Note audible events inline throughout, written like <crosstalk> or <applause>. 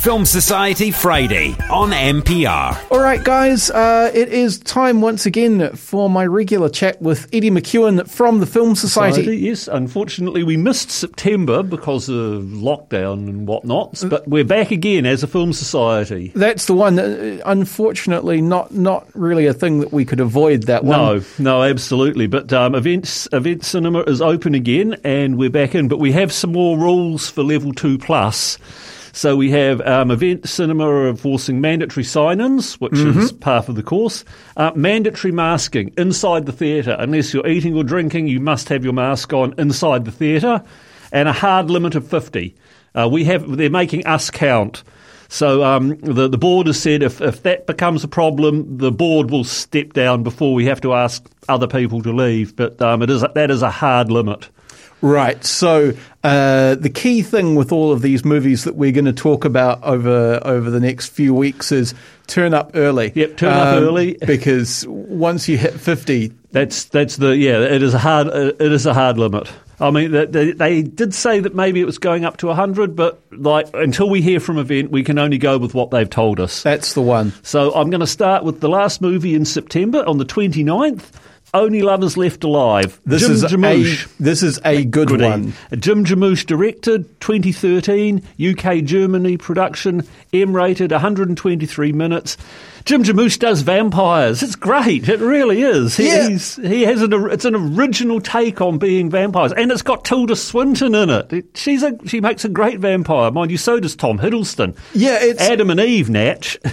Film Society Friday on MPR. All right, guys, uh, it is time once again for my regular chat with Eddie McEwen from the Film Society. Society, Yes, unfortunately, we missed September because of lockdown and whatnot, but we're back again as a film society. That's the one. Uh, unfortunately, not not really a thing that we could avoid. That one. No, no, absolutely. But um, events event cinema is open again, and we're back in. But we have some more rules for level two plus. So we have um, event cinema enforcing mandatory sign-ins, which is part of the course. Uh, mandatory masking inside the theatre. Unless you're eating or drinking, you must have your mask on inside the theatre. And a hard limit of 50. Uh, we have, they're making us count. So um, the, the board has said if, if that becomes a problem, the board will step down before we have to ask other people to leave. But um, it is, that is a hard limit. Right. So uh, the key thing with all of these movies that we're going to talk about over over the next few weeks is turn up early. Um, Yep, turn up early. <laughs> because once you hit fifty, That's that's the yeah. It is a hard it is a hard limit. I mean, they, they, they did say that maybe it was going up to hundred, but like until we hear from event, we can only go with what they've told us. that's the one. So I'm going to start with the last movie in September on the 29th. Only Lovers Left Alive. This Jim is Jarmusch. a this is a good Goody. one. Jim Jarmusch directed, 2013, UK Germany production, M rated, 123 minutes. Jim Jarmusch does vampires. It's great. It really is. He, Yeah. he's, he has an it's an original take on being vampires, and it's got Tilda Swinton in it. It- She's a she makes a great vampire, mind you. So does Tom Hiddleston. Yeah, it's Adam and Eve, Natch. <laughs>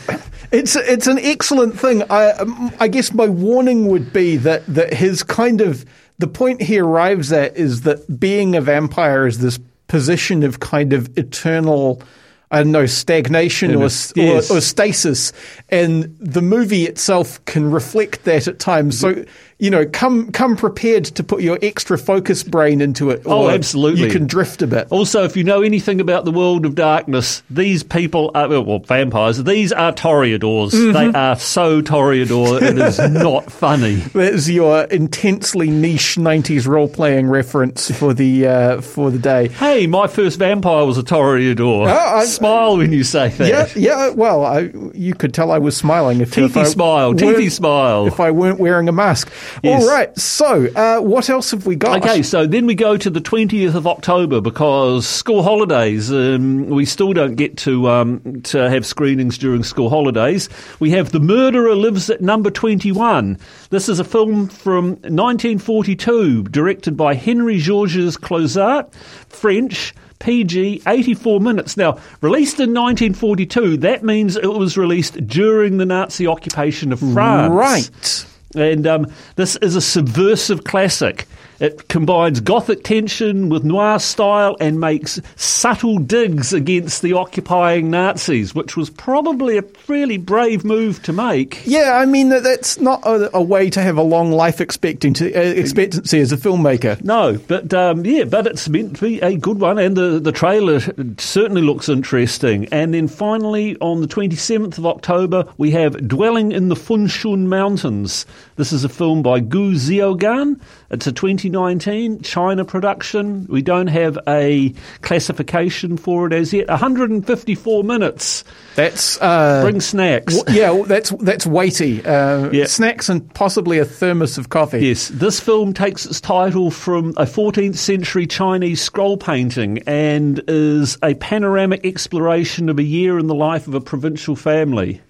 It's it's an excellent thing. I um, I guess my warning would be that that his kind of the point he arrives at is that being a vampire is this position of kind of eternal. I don't know, stagnation or, Yes. or, or stasis. And the movie itself can reflect that at times. So, you know, come come prepared to put your extra focus brain into it. Oh, absolutely. You can drift a bit. Also, if you know anything about the world of darkness, these people are, well, vampires, these are Toreadors. Mm-hmm. They are so Toreador, it is <laughs> not funny. There's your intensely niche '90s role-playing reference for the uh, for the day. Hey, my first vampire was a Toreador. Oh, I- Smile when you say that. Yeah, yeah. Well, I, you could tell I was smiling if, if Teethy I smile, teethy smile. If I weren't wearing a mask. Yes. All right. So, uh, what else have we got? Okay, so then we go to the 20th of October because school holidays, um, we still don't get to, um, to have screenings during school holidays. We have The Murderer Lives at Number 21. This is a film from 1942, directed by Henry Georges Clouzot, French. PG, 84 minutes. Now, released in 1942, that means it was released during the Nazi occupation of France. Right. And um, this is a subversive classic. It combines gothic tension with noir style and makes subtle digs against the occupying Nazis, which was probably a really brave move to make. Yeah, I mean that's not a, a way to have a long life expectancy, uh, expectancy as a filmmaker. No, but um, yeah, but it's meant to be a good one, and the, the trailer certainly looks interesting. And then finally, on the 27th of October, we have Dwelling in the Fuchun Mountains. This is a film by Gu Xiaogang. It's a 2019 China production. We don't have a classification for it as yet. 154 minutes. That's uh, Bring snacks. w- yeah, well, that's that's weighty. Uh, Yeah. Snacks and possibly a thermos of coffee. Yes, this film takes its title from a 14th century Chinese scroll painting and is a panoramic exploration of a year in the life of a provincial family.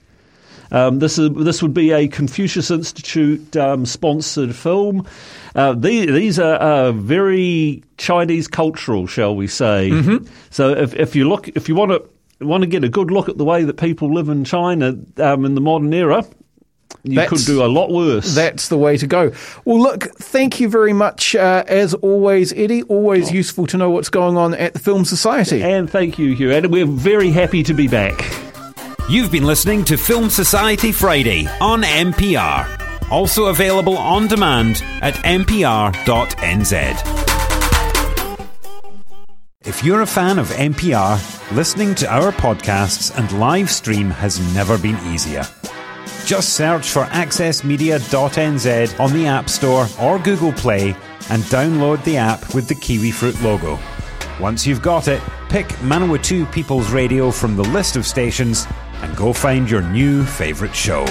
Um, this is this would be a Confucius Institute um, sponsored film. Uh, these, these are uh, very Chinese cultural, shall we say? So if, if you look, if you want to want to get a good look at the way that people live in China um, in the modern era, you That's- could do a lot worse. That's the way to go. Well, look, thank you very much, uh, as always, Eddie. Always useful to know what's going on at the Film Society. And thank you, Hugh. And we're very happy to be back. You've been listening to Film Society Friday on MPR. Also available on demand at mpr.nz. If you're a fan of MPR, listening to our podcasts and live stream has never been easier. Just search for accessmedia.nz on the App Store or Google Play and download the app with the kiwi fruit logo. Once you've got it, pick Manawatu People's Radio from the list of stations and go find your new favourite show.